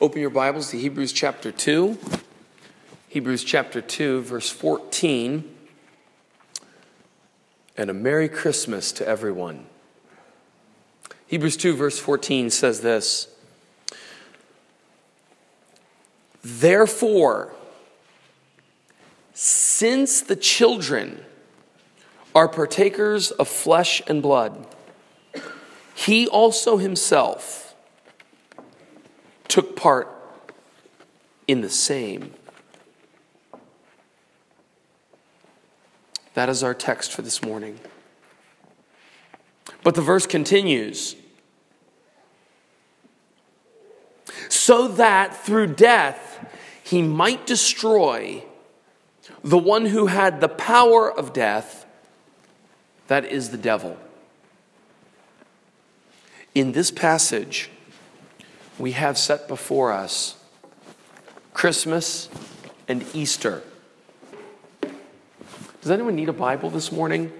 Open your Bibles to Hebrews chapter 2. Hebrews chapter 2, verse 14. And a Merry Christmas to everyone. Hebrews 2, verse 14 says this Therefore, since the children are partakers of flesh and blood, he also himself took part in the same. That is our text for this morning. But the verse continues so that through death he might destroy the one who had the power of death, that is the devil. In this passage, we have set before us Christmas and Easter. Does anyone need a Bible this morning?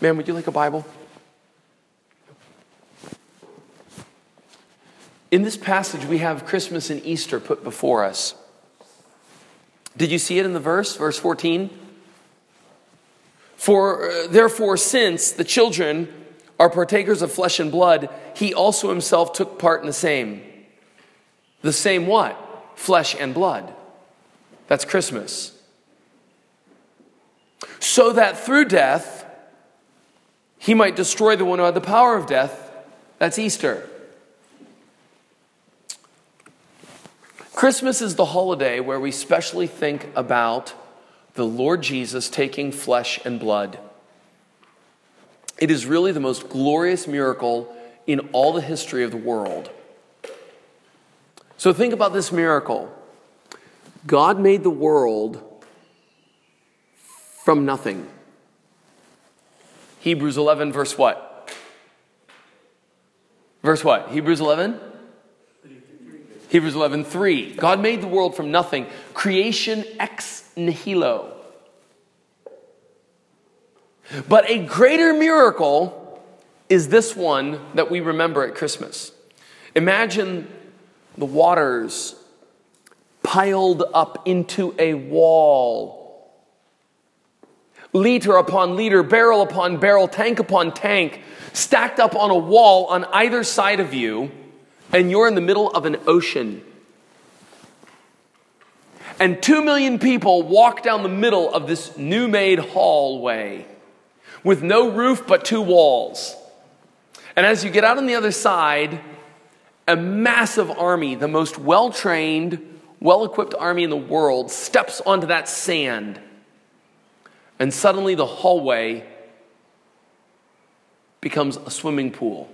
Man, would you like a Bible? In this passage, we have Christmas and Easter put before us. Did you see it in the verse, verse 14? For uh, therefore, since the children are partakers of flesh and blood, he also himself took part in the same. The same what? Flesh and blood. That's Christmas. So that through death, he might destroy the one who had the power of death. That's Easter. Christmas is the holiday where we specially think about the Lord Jesus taking flesh and blood. It is really the most glorious miracle in all the history of the world. So think about this miracle God made the world from nothing. Hebrews 11, verse what? Verse what? Hebrews 11? Hebrews 11, 3. God made the world from nothing. Creation ex nihilo. But a greater miracle is this one that we remember at Christmas. Imagine the waters piled up into a wall, liter upon liter, barrel upon barrel, tank upon tank, stacked up on a wall on either side of you and you're in the middle of an ocean. And two million people walk down the middle of this new made hallway with no roof but two walls. And as you get out on the other side, a massive army, the most well trained, well equipped army in the world, steps onto that sand. And suddenly the hallway becomes a swimming pool.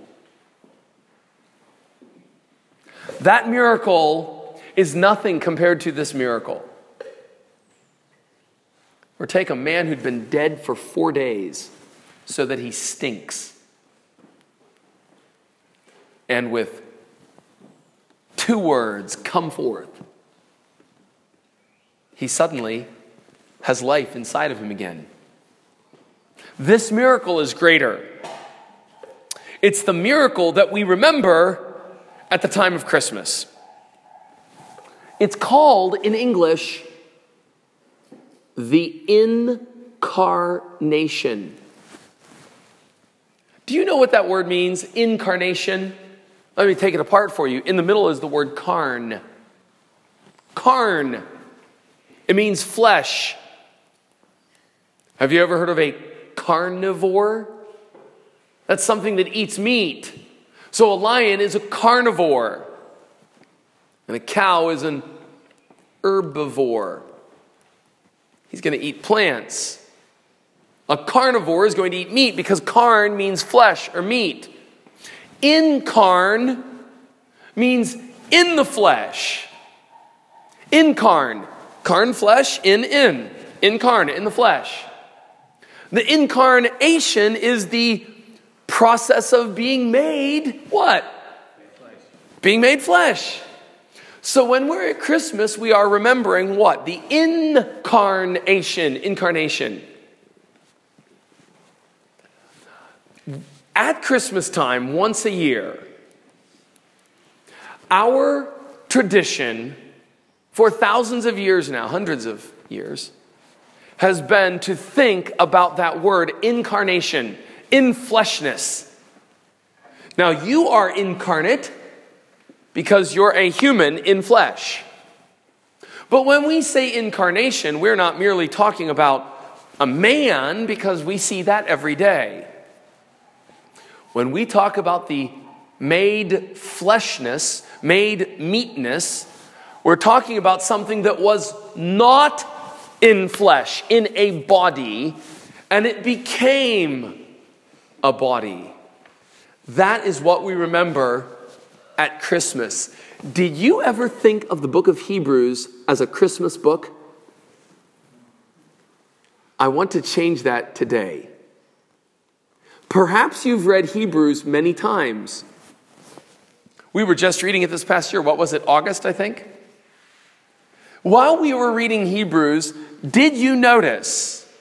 That miracle is nothing compared to this miracle. Or take a man who'd been dead for four days so that he stinks. And with two words, come forth, he suddenly has life inside of him again. This miracle is greater. It's the miracle that we remember at the time of Christmas. It's called in English the incarnation. Do you know what that word means, incarnation? Let me take it apart for you. In the middle is the word carn. Carn. It means flesh. Have you ever heard of a carnivore? That's something that eats meat. So a lion is a carnivore, and a cow is an herbivore. He's going to eat plants. A carnivore is going to eat meat because carn means flesh or meat. Incarn means in the flesh. Incarn. Carn flesh, in, in. Incarnate, in the flesh. The incarnation is the process of being made what? Being made flesh. So when we're at Christmas, we are remembering what? The incarnation. Incarnation. At Christmas time, once a year, Our tradition for thousands of years now, hundreds of years, has been to think about that word incarnation, in fleshness. Now, you are incarnate because you're a human in flesh. But when we say incarnation, we're not merely talking about a man because we see that every day. When we talk about the made fleshness, made meatness, we're talking about something that was not in flesh, in a body, and it became a body. That is what we remember at Christmas. Did you ever think of the book of Hebrews as a Christmas book? I want to change that today. Perhaps you've read Hebrews many times. We were just reading it this past year. What was it, August, I think? While we were reading Hebrews, did you notice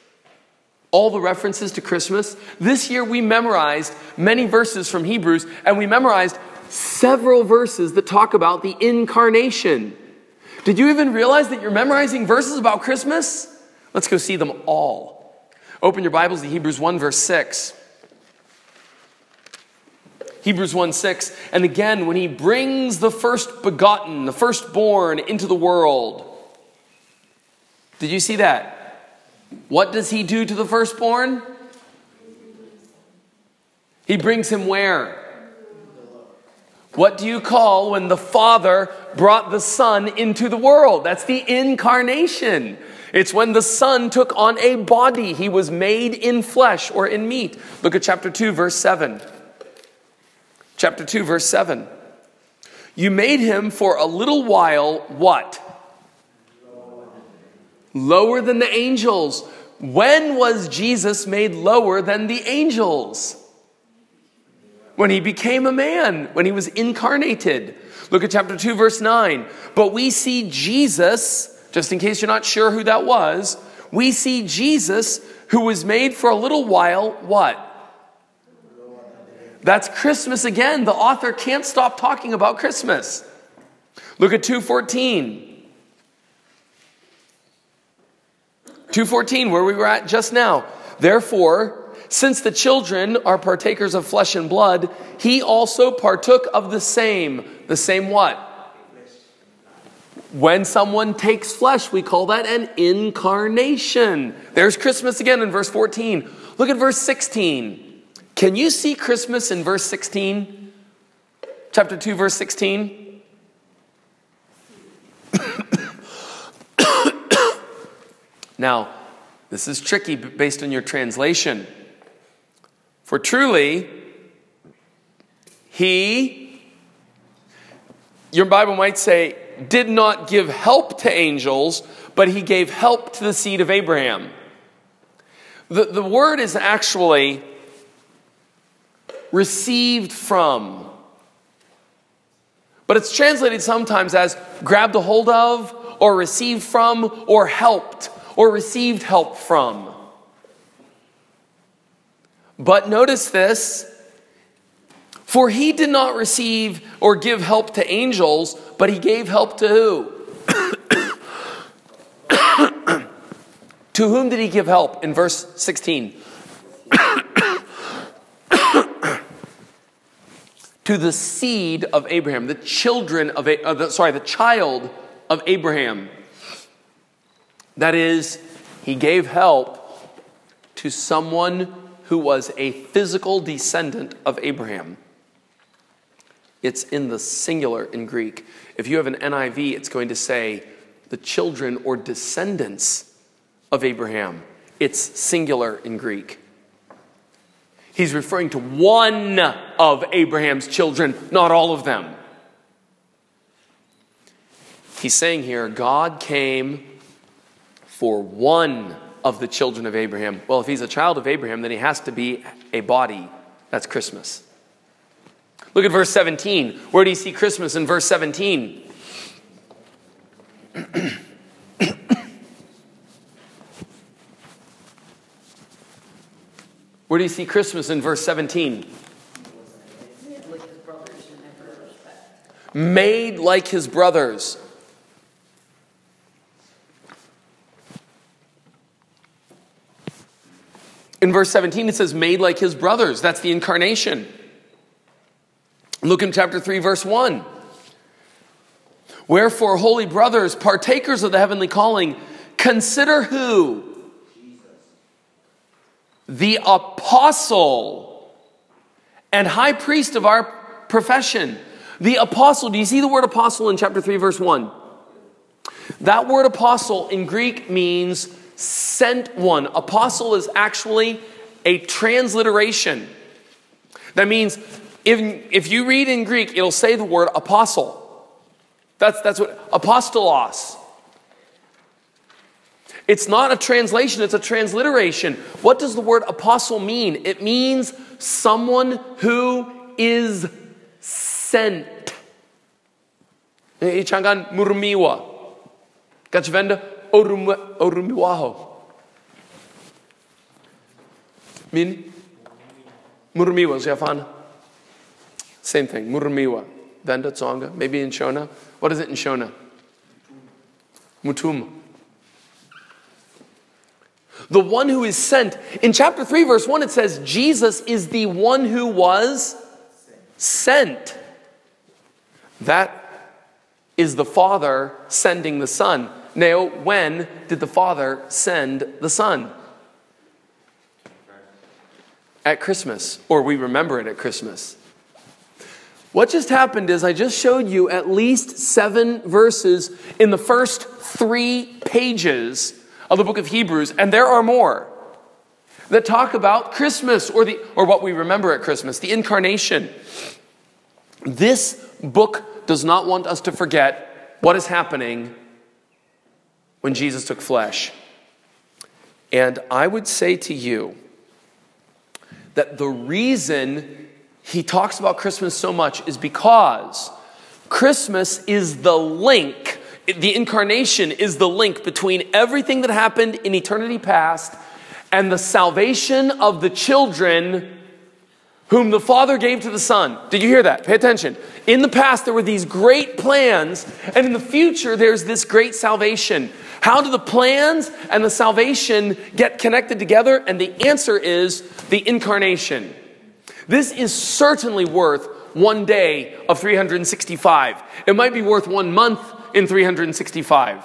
all the references to Christmas? This year we memorized many verses from Hebrews, and we memorized several verses that talk about the incarnation. Did you even realize that you're memorizing verses about Christmas? Let's go see them all. Open your Bibles to Hebrews 1, verse 6. Hebrews 1 6. And again, when he brings the first begotten, the firstborn into the world. Did you see that? What does he do to the firstborn? He brings him where? What do you call when the Father brought the Son into the world? That's the incarnation. It's when the Son took on a body. He was made in flesh or in meat. Look at chapter 2, verse 7. Chapter 2, verse 7. You made him for a little while what? Lower than the angels. When was Jesus made lower than the angels? When he became a man, when he was incarnated. Look at chapter 2, verse 9. But we see Jesus just in case you're not sure who that was, we see Jesus who was made for a little while what? That's Christmas again. The author can't stop talking about Christmas. Look at 214. 214, where we were at just now. Therefore, since the children are partakers of flesh and blood, he also partook of the same. The same what? When someone takes flesh, we call that an incarnation. There's Christmas again in verse 14. Look at verse 16. Can you see Christmas in verse 16? Chapter 2, verse 16. now, this is tricky based on your translation. For truly, he, your Bible might say, did not give help to angels, but he gave help to the seed of Abraham. The, the word is actually received from, but it's translated sometimes as grabbed a hold of, or received from, or helped, or received help from. But notice this for he did not receive or give help to angels, but he gave help to who? to whom did he give help in verse 16? To the seed of Abraham, the children of, uh, the, sorry, the child of Abraham. That is, he gave help to someone who was a physical descendant of Abraham. It's in the singular in Greek. If you have an NIV, it's going to say the children or descendants of Abraham. It's singular in Greek. He's referring to one of Abraham's children, not all of them. He's saying here, God came for one of the children of Abraham. Well, if he's a child of Abraham, then he has to be a body. That's Christmas. Look at verse 17. Where do you see Christmas in verse 17? Where do you see Christmas in verse 17? made like his brothers. In verse 17, it says, made like his brothers. That's the incarnation. Look in chapter 3, verse 1. Wherefore, holy brothers, partakers of the heavenly calling, consider who? The apostle and high priest of our profession. The apostle, do you see the word apostle in chapter 3, verse 1? That word apostle in Greek means sent one. Apostle is actually a transliteration. That means if, if you read in Greek, it'll say the word apostle. That's, that's what apostolos. It's not a translation, it's a transliteration. What does the word apostle mean? It means someone who is sent. Ichangan murmiwa. Kachvenda orumiwaho. Min? Murmiwa, Jafana. Same thing, murmiwa. Venda Tsonga, maybe in Shona. What is it in Shona? Mutum. The one who is sent. In chapter 3, verse 1, it says, Jesus is the one who was sent. That is the Father sending the Son. Now, when did the Father send the Son? At Christmas, or we remember it at Christmas. What just happened is I just showed you at least seven verses in the first three pages of the book of Hebrews, and there are more that talk about Christmas or, the, or what we remember at Christmas, the incarnation. This book does not want us to forget what is happening when Jesus took flesh. And I would say to you that the reason he talks about Christmas so much is because Christmas is the link, the incarnation is the link between everything that happened in eternity past and the salvation of the children whom the Father gave to the Son. Did you hear that? Pay attention. In the past, there were these great plans, and in the future, there's this great salvation. How do the plans and the salvation get connected together? And the answer is the incarnation. This is certainly worth one day of 365. It might be worth one month in 365.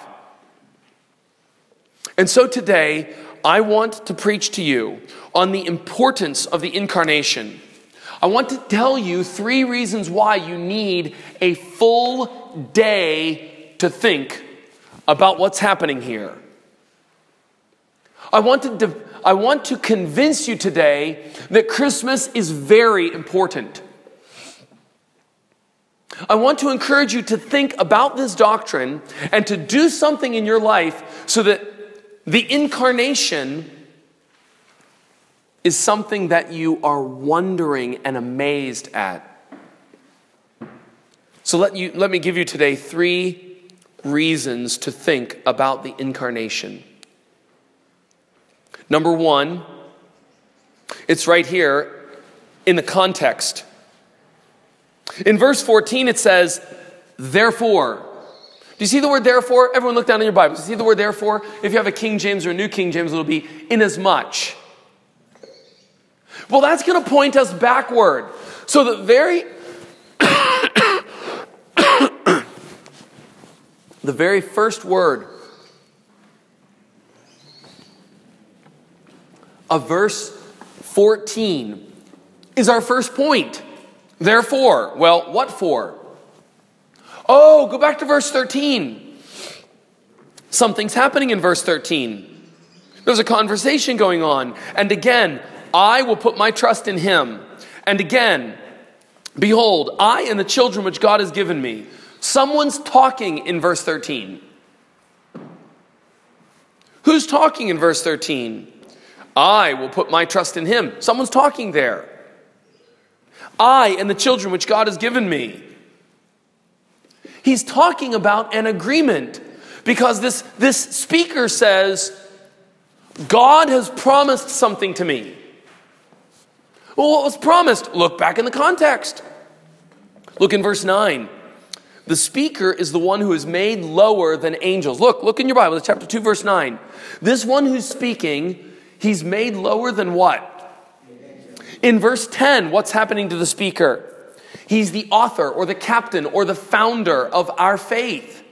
And so today, I want to preach to you on the importance of the incarnation. I want to tell you three reasons why you need a full day to think about what's happening here. I want to I want to convince you today that Christmas is very important. I want to encourage you to think about this doctrine and to do something in your life so that the incarnation is something that you are wondering and amazed at. So let, you, let me give you today three reasons to think about the incarnation. Number one, it's right here in the context. In verse 14, it says, therefore. Do you see the word therefore? Everyone look down in your Bibles. You see the word therefore? If you have a King James or a New King James, it'll be inasmuch. Well, that's going to point us backward. So the very the very first word of verse 14 is our first point. Therefore, well, what for? Oh, go back to verse 13. Something's happening in verse 13. There's a conversation going on. And again, I will put my trust in him. And again, behold, I and the children which God has given me. Someone's talking in verse 13. Who's talking in verse 13? I will put my trust in him. Someone's talking there. I and the children which God has given me. He's talking about an agreement because this, this speaker says, God has promised something to me. Well, what was promised? Look back in the context. Look in verse 9. The speaker is the one who is made lower than angels. Look, look in your Bible, chapter 2, verse 9. This one who's speaking, he's made lower than what? In verse 10, what's happening to the speaker? He's the author or the captain or the founder of our faith.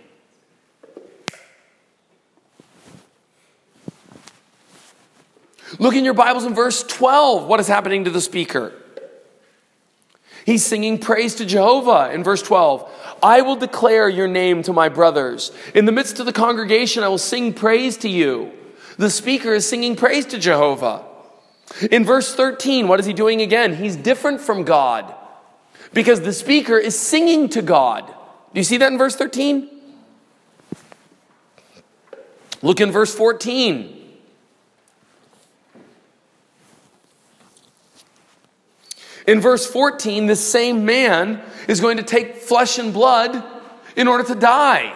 Look in your Bibles in verse 12. What is happening to the speaker? He's singing praise to Jehovah in verse 12. I will declare your name to my brothers. In the midst of the congregation, I will sing praise to you. The speaker is singing praise to Jehovah. In verse 13, what is he doing again? He's different from God because the speaker is singing to God. Do you see that in verse 13? Look in verse 14. In verse 14, this same man is going to take flesh and blood in order to die.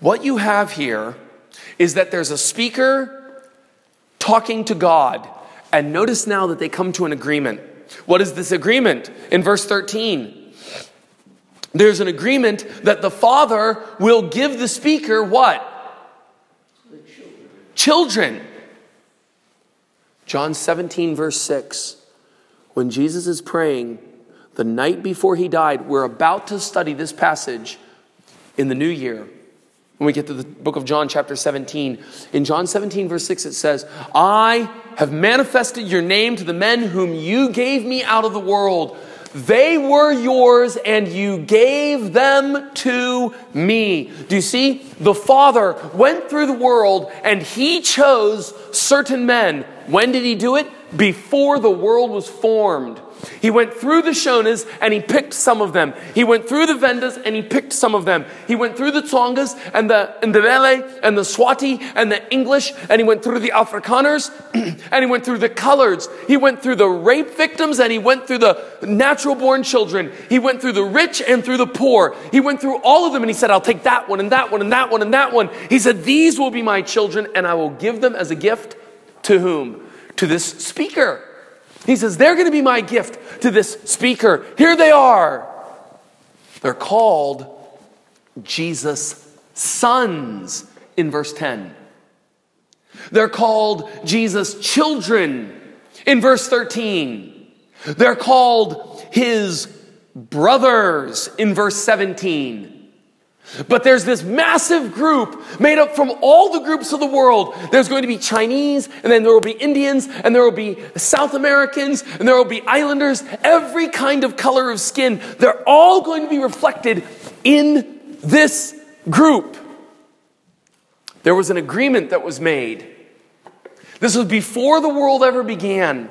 What you have here is that there's a speaker talking to God. And notice now that they come to an agreement. What is this agreement? In verse 13, there's an agreement that the Father will give the speaker what? Children. children. John 17, verse 6. When Jesus is praying the night before he died, we're about to study this passage in the new year. When we get to the book of John, chapter 17, in John 17, verse 6, it says, I have manifested your name to the men whom you gave me out of the world. They were yours and you gave them to me. Do you see? The Father went through the world and he chose certain men. When did he do it? Before the world was formed. He went through the Shonas and he picked some of them. He went through the Vendas and he picked some of them. He went through the Tsongas and the Ndebele and the Swati and the English and he went through the Afrikaners and he went through the coloreds. He went through the rape victims and he went through the natural born children. He went through the rich and through the poor. He went through all of them and he said, I'll take that one and that one and that one and that one. He said, These will be my children and I will give them as a gift to whom? To this speaker. He says, They're going to be my gift to this speaker. Here they are. They're called Jesus' sons in verse 10. They're called Jesus' children in verse 13. They're called his brothers in verse 17. But there's this massive group made up from all the groups of the world. There's going to be Chinese, and then there will be Indians, and there will be South Americans, and there will be islanders, every kind of color of skin. They're all going to be reflected in this group. There was an agreement that was made. This was before the world ever began.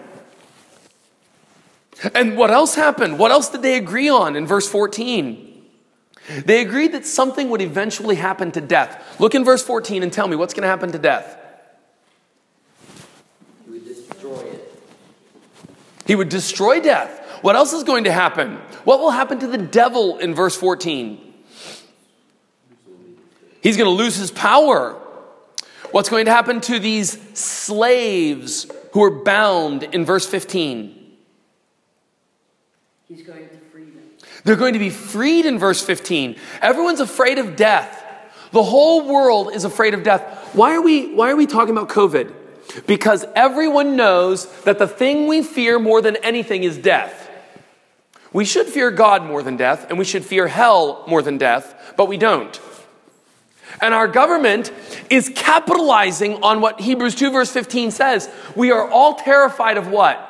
And what else happened? What else did they agree on in verse 14? They agreed that something would eventually happen to death. Look in verse 14 and tell me what's going to happen to death. He would destroy it. He would destroy death. What else is going to happen? What will happen to the devil in verse 14? He's going to lose his power. What's going to happen to these slaves who are bound in verse 15? He's going to they're going to be freed in verse 15. Everyone's afraid of death. The whole world is afraid of death. Why are we, why are we talking about COVID? Because everyone knows that the thing we fear more than anything is death. We should fear God more than death, and we should fear hell more than death, but we don't. And our government is capitalizing on what Hebrews 2, verse 15 says. We are all terrified of what?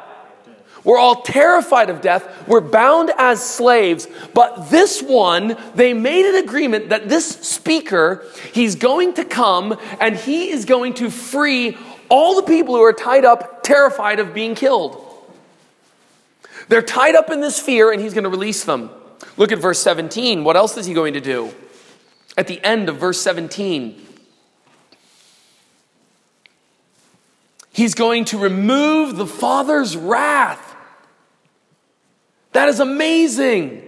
We're all terrified of death. We're bound as slaves. But this one, they made an agreement that this speaker, he's going to come and he is going to free all the people who are tied up, terrified of being killed. They're tied up in this fear and he's going to release them. Look at verse 17. What else is he going to do? At the end of verse 17, he's going to remove the Father's wrath that is amazing.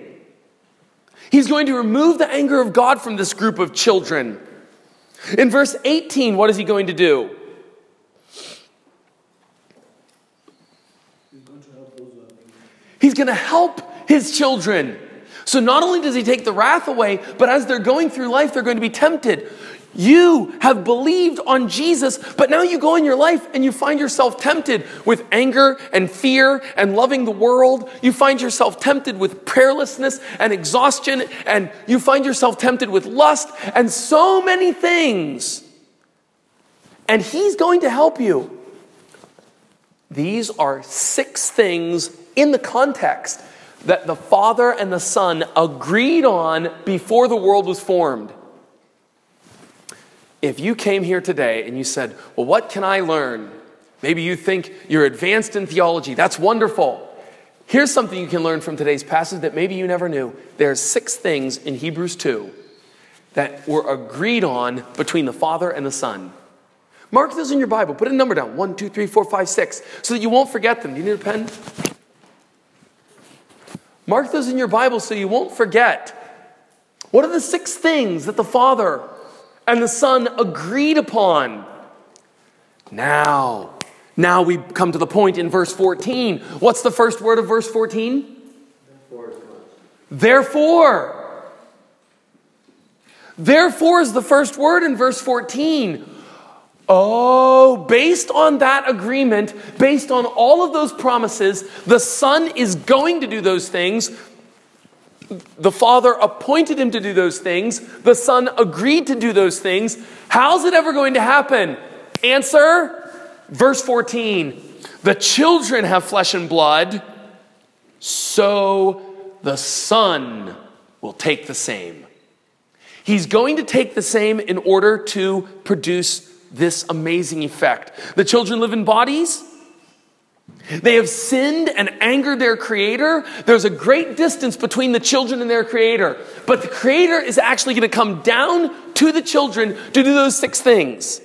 He's going to remove the anger of God from this group of children. In verse 18, what is he going to do? He's going to help his children. So not only does he take the wrath away, but as they're going through life, they're going to be tempted. You have believed on Jesus, but now you go in your life and you find yourself tempted with anger and fear and loving the world. You find yourself tempted with prayerlessness and exhaustion, and you find yourself tempted with lust and so many things. And He's going to help you. These are six things in the context that the Father and the Son agreed on before the world was formed. If you came here today and you said, Well, what can I learn? Maybe you think you're advanced in theology. That's wonderful. Here's something you can learn from today's passage that maybe you never knew. There are six things in Hebrews 2 that were agreed on between the Father and the Son. Mark those in your Bible. Put a number down one, two, three, four, five, six, so that you won't forget them. Do you need a pen? Mark those in your Bible so you won't forget. What are the six things that the Father and the Son agreed upon? Now, now we come to the point in verse 14. What's the first word of verse 14? Therefore. Therefore is the first word in verse 14. Oh, based on that agreement, based on all of those promises, the Son is going to do those things. The Father appointed him to do those things. The Son agreed to do those things. How's it ever going to happen? Answer verse 14 The children have flesh and blood, so the Son will take the same. He's going to take the same in order to produce this amazing effect. The children live in bodies. They have sinned and angered their creator. There's a great distance between the children and their creator. But the creator is actually going to come down to the children to do those six things.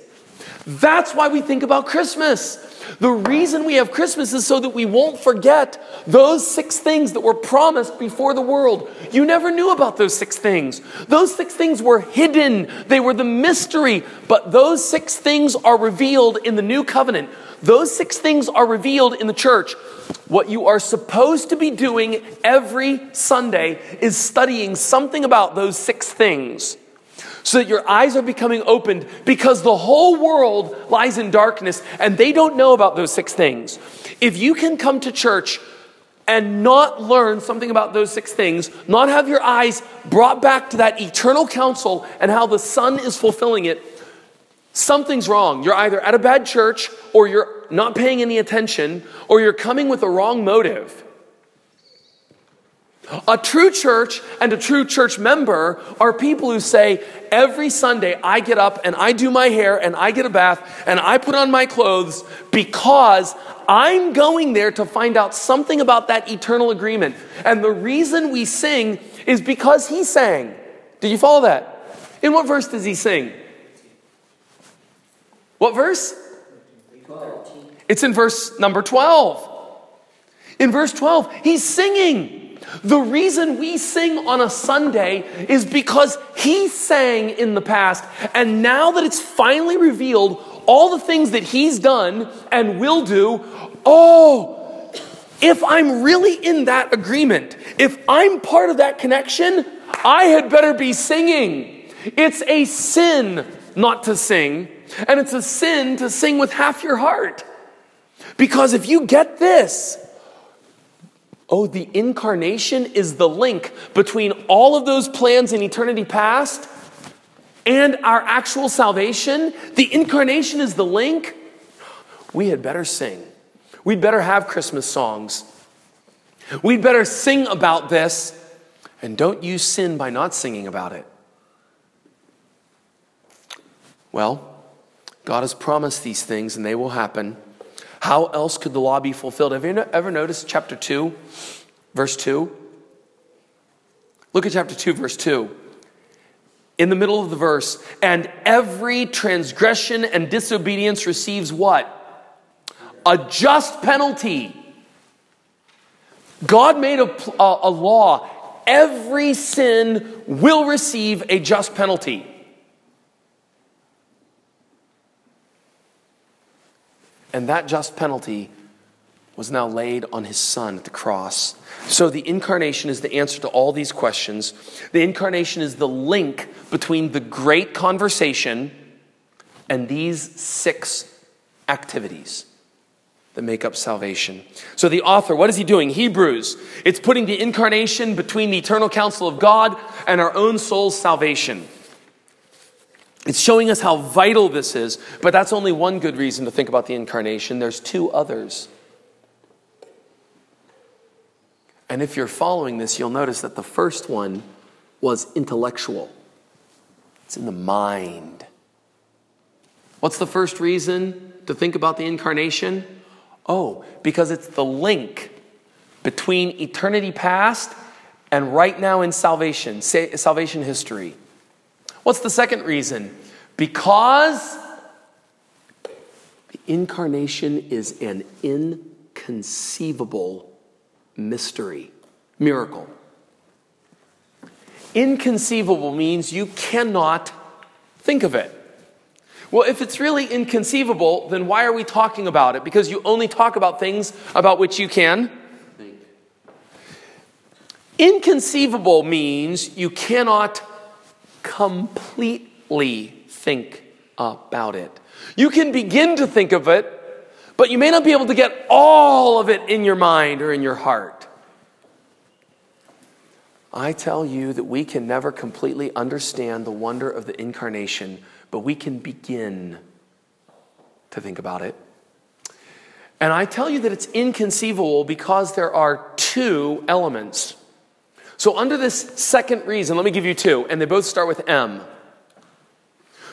That's why we think about Christmas. The reason we have Christmas is so that we won't forget those six things that were promised before the world. You never knew about those six things. Those six things were hidden, they were the mystery, but those six things are revealed in the new covenant. Those six things are revealed in the church. What you are supposed to be doing every Sunday is studying something about those six things so that your eyes are becoming opened because the whole world lies in darkness and they don't know about those six things. If you can come to church and not learn something about those six things, not have your eyes brought back to that eternal counsel and how the Son is fulfilling it, something's wrong. You're either at a bad church or you're not paying any attention or you're coming with a wrong motive. A true church and a true church member are people who say, every Sunday I get up and I do my hair and I get a bath and I put on my clothes because I'm going there to find out something about that eternal agreement. And the reason we sing is because he sang. Do you follow that? In what verse does he sing? What verse? It's in verse number 12. In verse 12, he's singing. The reason we sing on a Sunday is because he sang in the past, and now that it's finally revealed all the things that he's done and will do, oh, if I'm really in that agreement, if I'm part of that connection, I had better be singing. It's a sin not to sing, and it's a sin to sing with half your heart. Because if you get this, Oh, the incarnation is the link between all of those plans in eternity past and our actual salvation. The incarnation is the link. We had better sing. We'd better have Christmas songs. We'd better sing about this. And don't you sin by not singing about it. Well, God has promised these things and they will happen. How else could the law be fulfilled? Have you ever noticed chapter 2, verse 2? Look at chapter 2, verse 2. In the middle of the verse, and every transgression and disobedience receives what? A just penalty. God made a, a, a law. Every sin will receive a just penalty. And that just penalty was now laid on his son at the cross. So the incarnation is the answer to all these questions. The incarnation is the link between the great conversation and these six activities that make up salvation. So the author, what is he doing? Hebrews. It's putting the incarnation between the eternal counsel of God and our own soul's salvation. It's showing us how vital this is, but that's only one good reason to think about the incarnation. There's two others. And if you're following this, you'll notice that the first one was intellectual, it's in the mind. What's the first reason to think about the incarnation? Oh, because it's the link between eternity past and right now in salvation, salvation history. What's the second reason? Because the incarnation is an inconceivable mystery, miracle. Inconceivable means you cannot think of it. Well, if it's really inconceivable, then why are we talking about it? Because you only talk about things about which you can think. Inconceivable means you cannot completely think about it. You can begin to think of it, but you may not be able to get all of it in your mind or in your heart. I tell you that we can never completely understand the wonder of the incarnation, but we can begin to think about it. And I tell you that it's inconceivable because there are two elements. So, under this second reason, let me give you two, and they both start with M.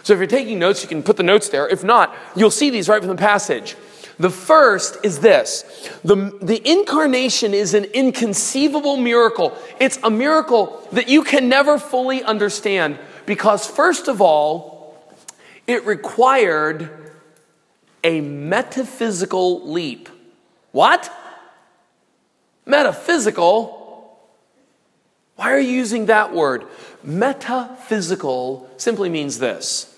So, if you're taking notes, you can put the notes there. If not, you'll see these right from the passage. The first is this the, the incarnation is an inconceivable miracle. It's a miracle that you can never fully understand because, first of all, it required a metaphysical leap. What? Metaphysical? Why are you using that word? Metaphysical simply means this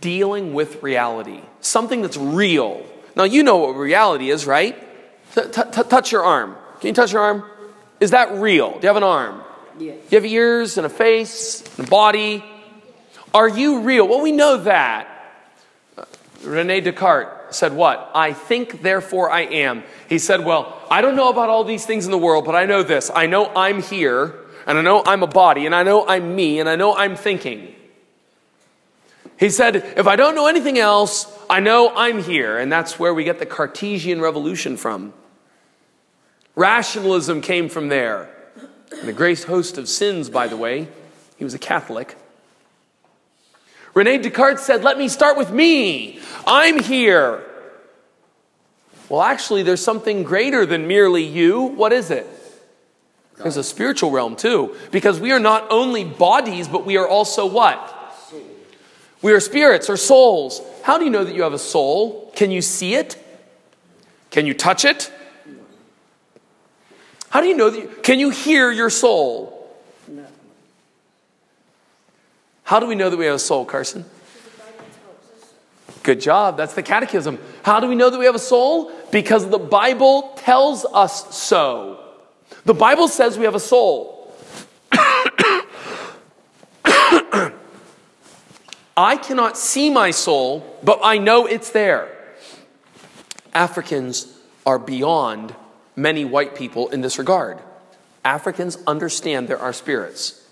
dealing with reality, something that's real. Now, you know what reality is, right? Touch your arm. Can you touch your arm? Is that real? Do you have an arm? Yes. Do you have ears and a face and a body? Are you real? Well, we know that. Rene Descartes said what? I think, therefore I am. He said, Well, I don't know about all these things in the world, but I know this. I know I'm here, and I know I'm a body, and I know I'm me, and I know I'm thinking. He said, if I don't know anything else, I know I'm here. And that's where we get the Cartesian revolution from. Rationalism came from there. And the great host of sins, by the way, he was a Catholic. Rene Descartes said, Let me start with me. I'm here. Well, actually, there's something greater than merely you. What is it? There's a spiritual realm too, because we are not only bodies, but we are also what? We are spirits or souls. How do you know that you have a soul? Can you see it? Can you touch it? How do you know that you, can you hear your soul? No. How do we know that we have a soul, Carson? Good job. That's the catechism. How do we know that we have a soul? Because the Bible tells us so. The Bible says we have a soul. I cannot see my soul, but I know it's there. Africans are beyond many white people in this regard. Africans understand there are spirits.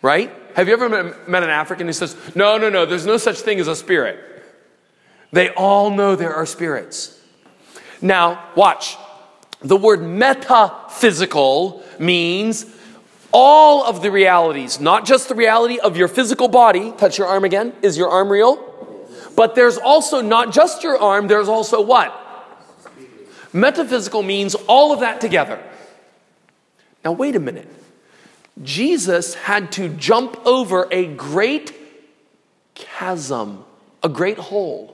Right? Have you ever met an African who says, No, no, no, there's no such thing as a spirit? They all know there are spirits. Now, watch. The word metaphysical means all of the realities, not just the reality of your physical body. Touch your arm again. Is your arm real? But there's also not just your arm, there's also what? Metaphysical means all of that together. Now, wait a minute. Jesus had to jump over a great chasm, a great hole.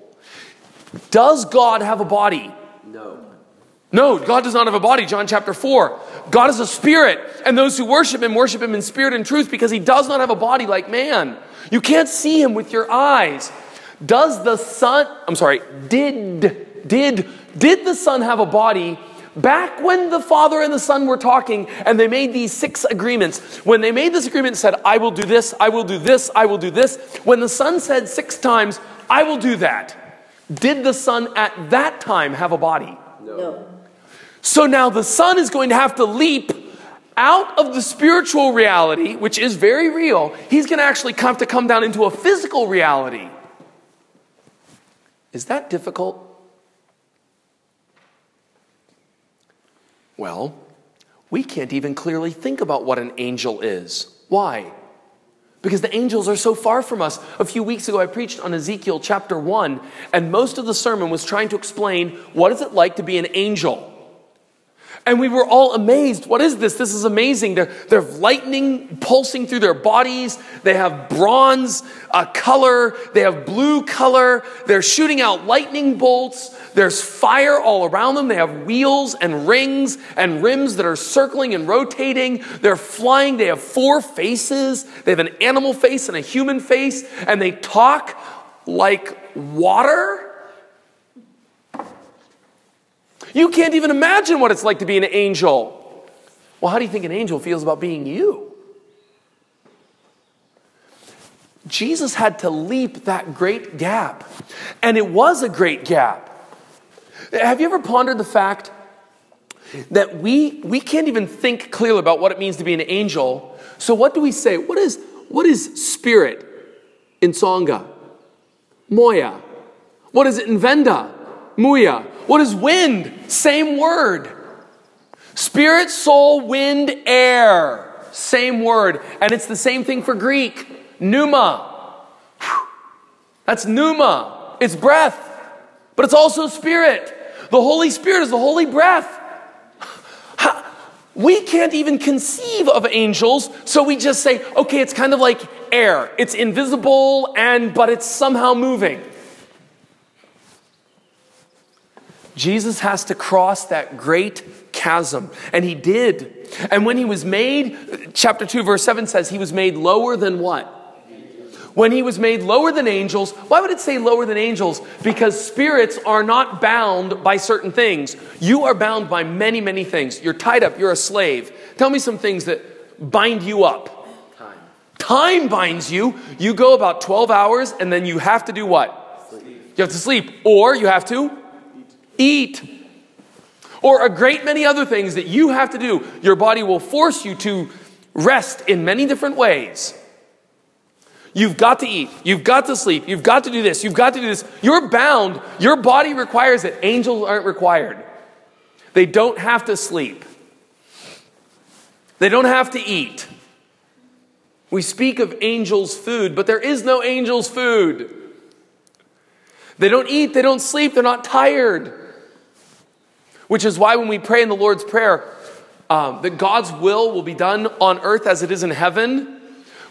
Does God have a body? No. No, God does not have a body, John chapter 4. God is a spirit, and those who worship him worship him in spirit and truth because he does not have a body like man. You can't see him with your eyes. Does the Son, I'm sorry, did did, did the Son have a body back when the Father and the Son were talking and they made these six agreements? When they made this agreement and said, I will do this, I will do this, I will do this, when the Son said six times, I will do that, did the Son at that time have a body? No. So now the Son is going to have to leap out of the spiritual reality, which is very real. He's going to actually have to come down into a physical reality. Is that difficult? Well, we can't even clearly think about what an angel is. Why? Because the angels are so far from us. A few weeks ago, I preached on Ezekiel chapter 1, and most of the sermon was trying to explain what is it like to be an angel. And we were all amazed. What is this? This is amazing. They're, they're lightning pulsing through their bodies. They have bronze uh, color. They have blue color. They're shooting out lightning bolts. There's fire all around them. They have wheels and rings and rims that are circling and rotating. They're flying. They have four faces. They have an animal face and a human face. And they talk like water. You can't even imagine what it's like to be an angel. Well, how do you think an angel feels about being you? Jesus had to leap that great gap. And it was a great gap. Have you ever pondered the fact that we, we can't even think clearly about what it means to be an angel? So, what do we say? What is, what is spirit in Tsonga? Moya. What is it in Venda? Muya. What is wind? Same word. Spirit, soul, wind, air. Same word. And it's the same thing for Greek. Pneuma. That's pneuma. It's breath. But it's also spirit. The Holy Spirit is the holy breath. We can't even conceive of angels, so we just say, okay, it's kind of like air. It's invisible and but it's somehow moving. Jesus has to cross that great chasm, and he did. And when he was made, chapter 2, verse 7 says, he was made lower than what? When he was made lower than angels, why would it say lower than angels? Because spirits are not bound by certain things. You are bound by many, many things. You're tied up, you're a slave. Tell me some things that bind you up. Time. Time binds you. You go about 12 hours, and then you have to do what? Sleep. You have to sleep, or you have to eat, or a great many other things that you have to do. Your body will force you to rest in many different ways. You've got to eat. You've got to sleep. You've got to do this. You've got to do this. You're bound. Your body requires it. Angels aren't required. They don't have to sleep. They don't have to eat. We speak of angels' food, but there is no angels' food. They don't eat, they don't sleep, they're not tired. Which is why when we pray in the Lord's Prayer um, that God's will will be done on earth as it is in heaven,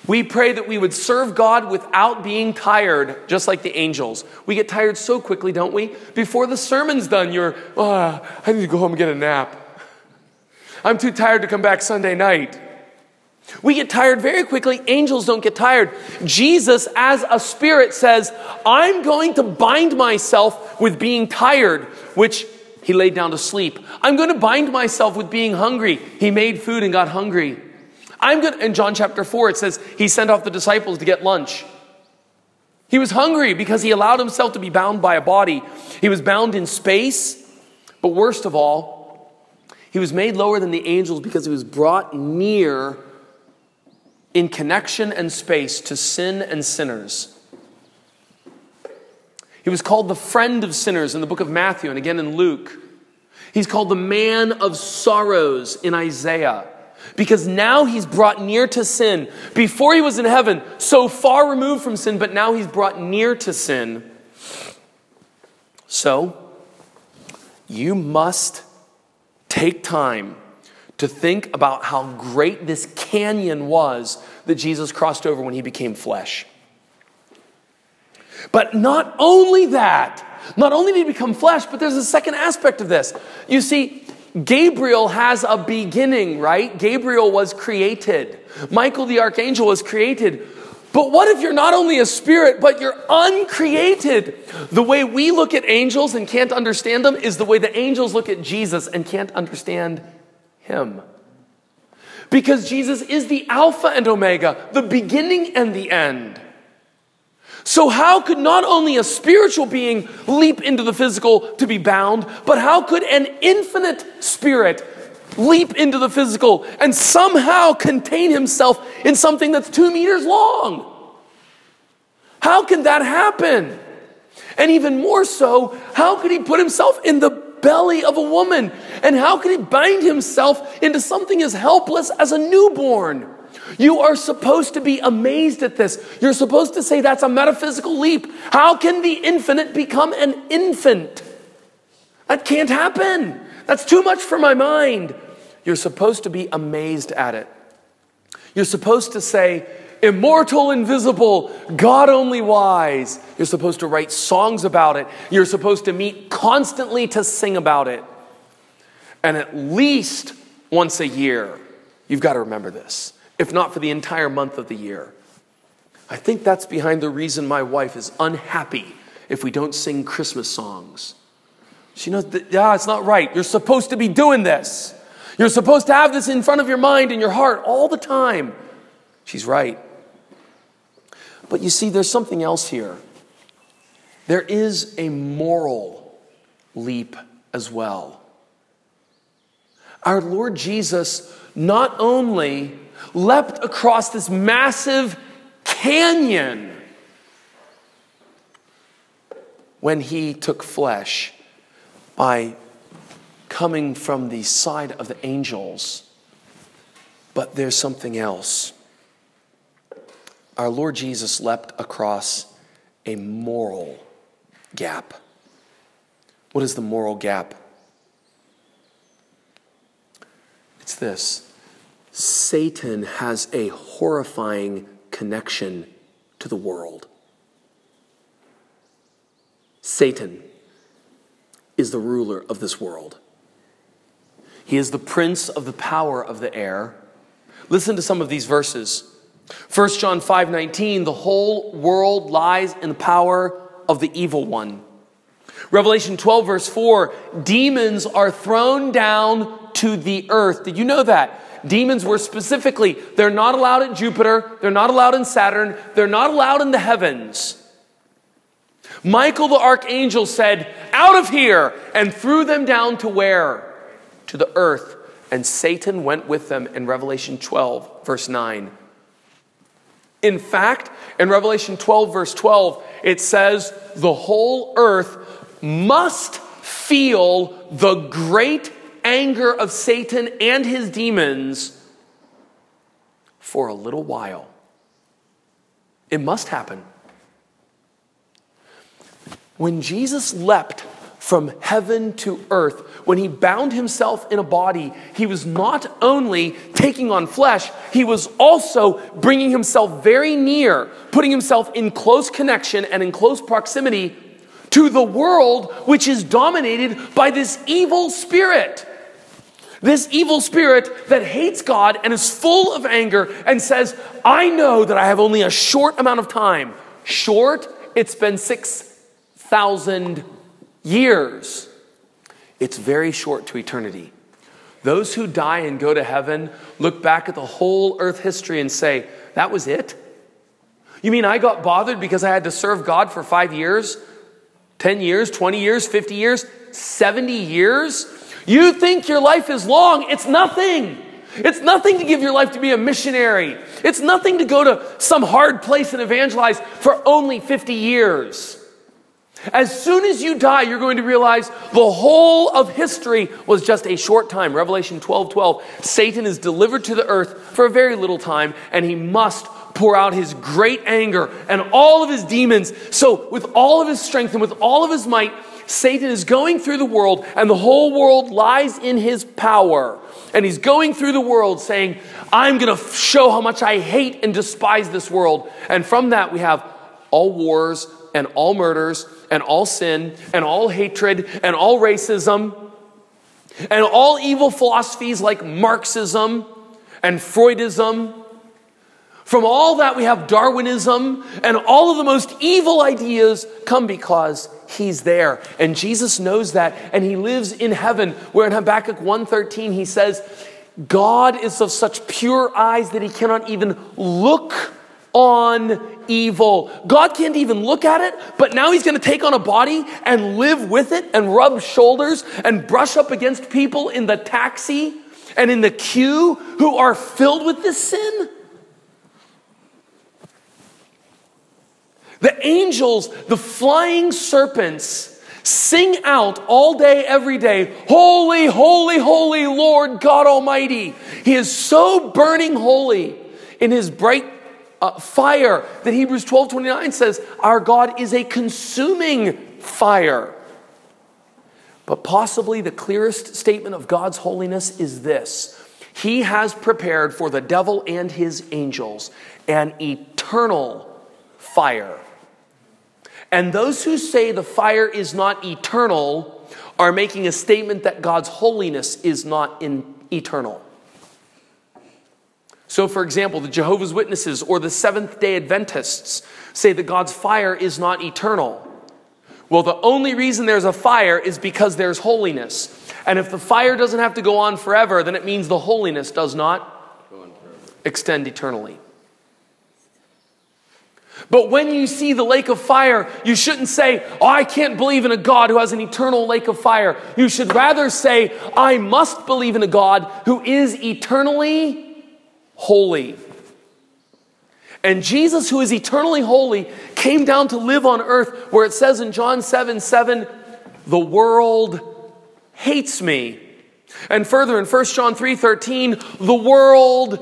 we pray that we would serve God without being tired, just like the angels. We get tired so quickly, don't we? Before the sermon's done, you're, oh, I need to go home and get a nap. I'm too tired to come back Sunday night. We get tired very quickly. Angels don't get tired. Jesus, as a spirit, says, I'm going to bind myself with being tired, which he laid down to sleep. I'm going to bind myself with being hungry. He made food and got hungry. I'm going in John chapter 4, it says he sent off the disciples to get lunch. He was hungry because he allowed himself to be bound by a body. He was bound in space, but worst of all, he was made lower than the angels because he was brought near in connection and space to sin and sinners. He was called the friend of sinners in the book of Matthew and again in Luke. He's called the man of sorrows in Isaiah because now he's brought near to sin. Before he was in heaven, so far removed from sin, but now he's brought near to sin. So, you must take time to think about how great this canyon was that Jesus crossed over when he became flesh. But not only that, not only did he become flesh, but there's a second aspect of this. You see, Gabriel has a beginning, right? Gabriel was created. Michael the archangel was created. But what if you're not only a spirit, but you're uncreated? The way we look at angels and can't understand them is the way the angels look at Jesus and can't understand him. Because Jesus is the Alpha and Omega, the beginning and the end. So, how could not only a spiritual being leap into the physical to be bound, but how could an infinite spirit leap into the physical and somehow contain himself in something that's two meters long? How can that happen? And even more so, how could he put himself in the belly of a woman? And how could he bind himself into something as helpless as a newborn? You are supposed to be amazed at this. You're supposed to say that's a metaphysical leap. How can the infinite become an infant? That can't happen. That's too much for my mind. You're supposed to be amazed at it. You're supposed to say, immortal, invisible, God only wise. You're supposed to write songs about it. You're supposed to meet constantly to sing about it. And at least once a year, you've got to remember this if not for the entire month of the year. I think that's behind the reason my wife is unhappy if we don't sing Christmas songs. She knows that, yeah, it's not right. You're supposed to be doing this. You're supposed to have this in front of your mind and your heart all the time. She's right. But you see, there's something else here. There is a moral leap as well. Our Lord Jesus not only leapt across this massive canyon when he took flesh by coming from the side of the angels. But there's something else. Our Lord Jesus leapt across a moral gap. What is the moral gap? It's this Satan has a horrifying connection to the world. Satan is the ruler of this world. He is the prince of the power of the air. Listen to some of these verses. 1 John 5:19 The whole world lies in the power of the evil one. Revelation 12 verse 4 Demons are thrown down to the earth. Did you know that? Demons were specifically, they're not allowed at Jupiter, they're not allowed in Saturn, they're not allowed in the heavens. Michael the archangel said, Out of here, and threw them down to where? To the earth. And Satan went with them in Revelation 12, verse 9. In fact, in Revelation 12, verse 12, it says, The whole earth must feel the great anger of Satan and his demons for a little while. It must happen. When Jesus leapt from heaven to earth, when he bound himself in a body, he was not only taking on flesh, he was also bringing himself very near, putting himself in close connection and in close proximity to the world which is dominated by this evil spirit. This evil spirit that hates God and is full of anger and says, I know that I have only a short amount of time. Short, it's been 6,000 years. It's very short to eternity. Those who die and go to heaven look back at the whole earth history and say, That was it? You mean I got bothered because I had to serve God for five years, 10 years, 20 years, 50 years, 70 years? You think your life is long, it's nothing. It's nothing to give your life to be a missionary. It's nothing to go to some hard place and evangelize for only 50 years. As soon as you die, you're going to realize the whole of history was just a short time. Revelation 12 12. Satan is delivered to the earth for a very little time, and he must pour out his great anger and all of his demons. So, with all of his strength and with all of his might, Satan is going through the world, and the whole world lies in his power. And he's going through the world saying, I'm going to show how much I hate and despise this world. And from that, we have all wars and all murders and all sin and all hatred and all racism and all evil philosophies like Marxism and Freudism. From all that, we have Darwinism, and all of the most evil ideas come because he's there. And Jesus knows that, and he lives in heaven, where in Habakkuk 1.13 he says, God is of such pure eyes that he cannot even look on evil. God can't even look at it, but now he's going to take on a body and live with it and rub shoulders and brush up against people in the taxi and in the queue who are filled with this sin. The angels, the flying serpents, sing out all day, every day, Holy, holy, holy Lord God Almighty. He is so burning holy in his bright uh, fire that Hebrews 12 29 says, Our God is a consuming fire. But possibly the clearest statement of God's holiness is this He has prepared for the devil and his angels an eternal fire. And those who say the fire is not eternal are making a statement that God's holiness is not in eternal. So, for example, the Jehovah's Witnesses or the Seventh day Adventists say that God's fire is not eternal. Well, the only reason there's a fire is because there's holiness. And if the fire doesn't have to go on forever, then it means the holiness does not extend eternally. But when you see the lake of fire, you shouldn't say, Oh, I can't believe in a God who has an eternal lake of fire. You should rather say, I must believe in a God who is eternally holy. And Jesus, who is eternally holy, came down to live on earth where it says in John 7 7, the world hates me. And further in 1 John 3 13, the world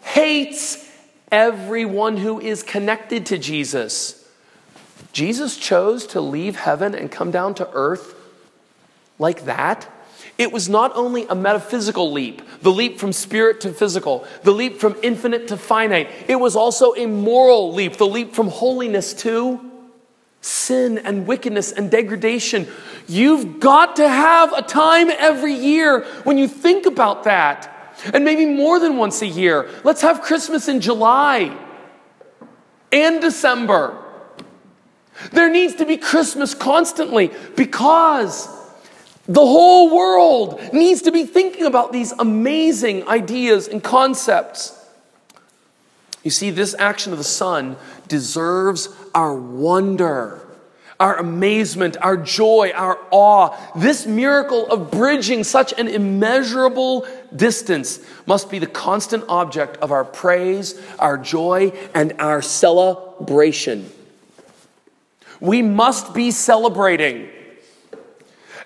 hates everyone who is connected to Jesus. Jesus chose to leave heaven and come down to earth like that. It was not only a metaphysical leap, the leap from spirit to physical, the leap from infinite to finite. It was also a moral leap, the leap from holiness to sin and wickedness and degradation. You've got to have a time every year when you think about that and maybe more than once a year. Let's have Christmas in July and December. There needs to be Christmas constantly because the whole world needs to be thinking about these amazing ideas and concepts. You see, this action of the Son deserves our wonder our amazement, our joy, our awe. This miracle of bridging such an immeasurable distance must be the constant object of our praise, our joy, and our celebration. We must be celebrating.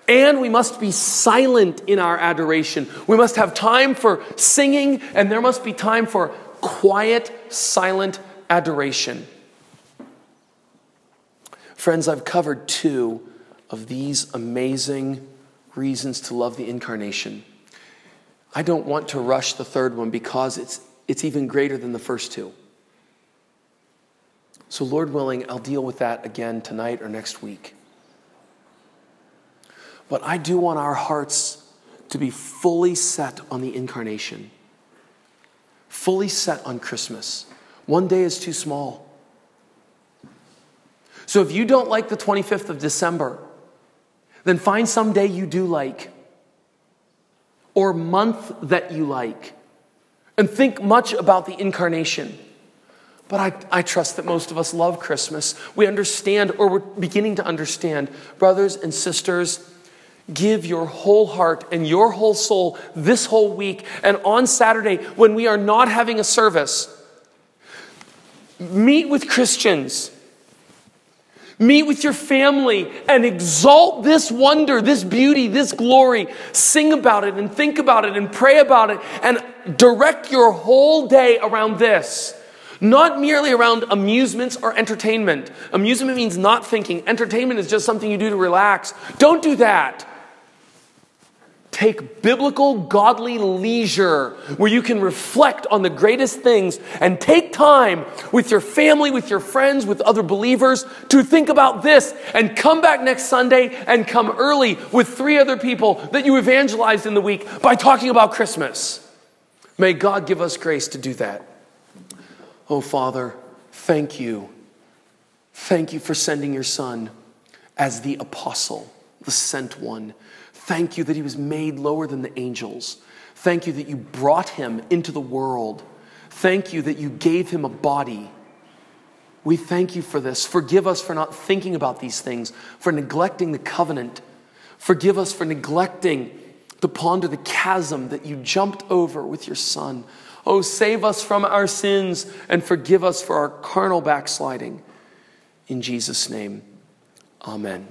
And we must be silent in our adoration. We must have time for singing, and there must be time for quiet, silent adoration. Friends, I've covered two of these amazing reasons to love the incarnation. I don't want to rush the third one because it's, it's even greater than the first two. So, Lord willing, I'll deal with that again tonight or next week. But I do want our hearts to be fully set on the incarnation, fully set on Christmas. One day is too small. So if you don't like the 25th of December, then find some day you do like, or month that you like, and think much about the incarnation. But I, I trust that most of us love Christmas. We understand, or we're beginning to understand. Brothers and sisters, give your whole heart and your whole soul this whole week. And on Saturday, when we are not having a service, meet with Christians Meet with your family and exalt this wonder, this beauty, this glory. Sing about it and think about it and pray about it and direct your whole day around this. Not merely around amusements or entertainment. Amusement means not thinking. Entertainment is just something you do to relax. Don't do that. Take biblical, godly leisure where you can reflect on the greatest things and take time with your family, with your friends, with other believers to think about this and come back next Sunday and come early with three other people that you evangelized in the week by talking about Christmas. May God give us grace to do that. Oh, Father, thank you. Thank you for sending your Son as the apostle, the sent one. Thank you that he was made lower than the angels. Thank you that you brought him into the world. Thank you that you gave him a body. We thank you for this. Forgive us for not thinking about these things, for neglecting the covenant. Forgive us for neglecting to ponder the chasm that you jumped over with your Son. Oh, save us from our sins and forgive us for our carnal backsliding. In Jesus' name, amen.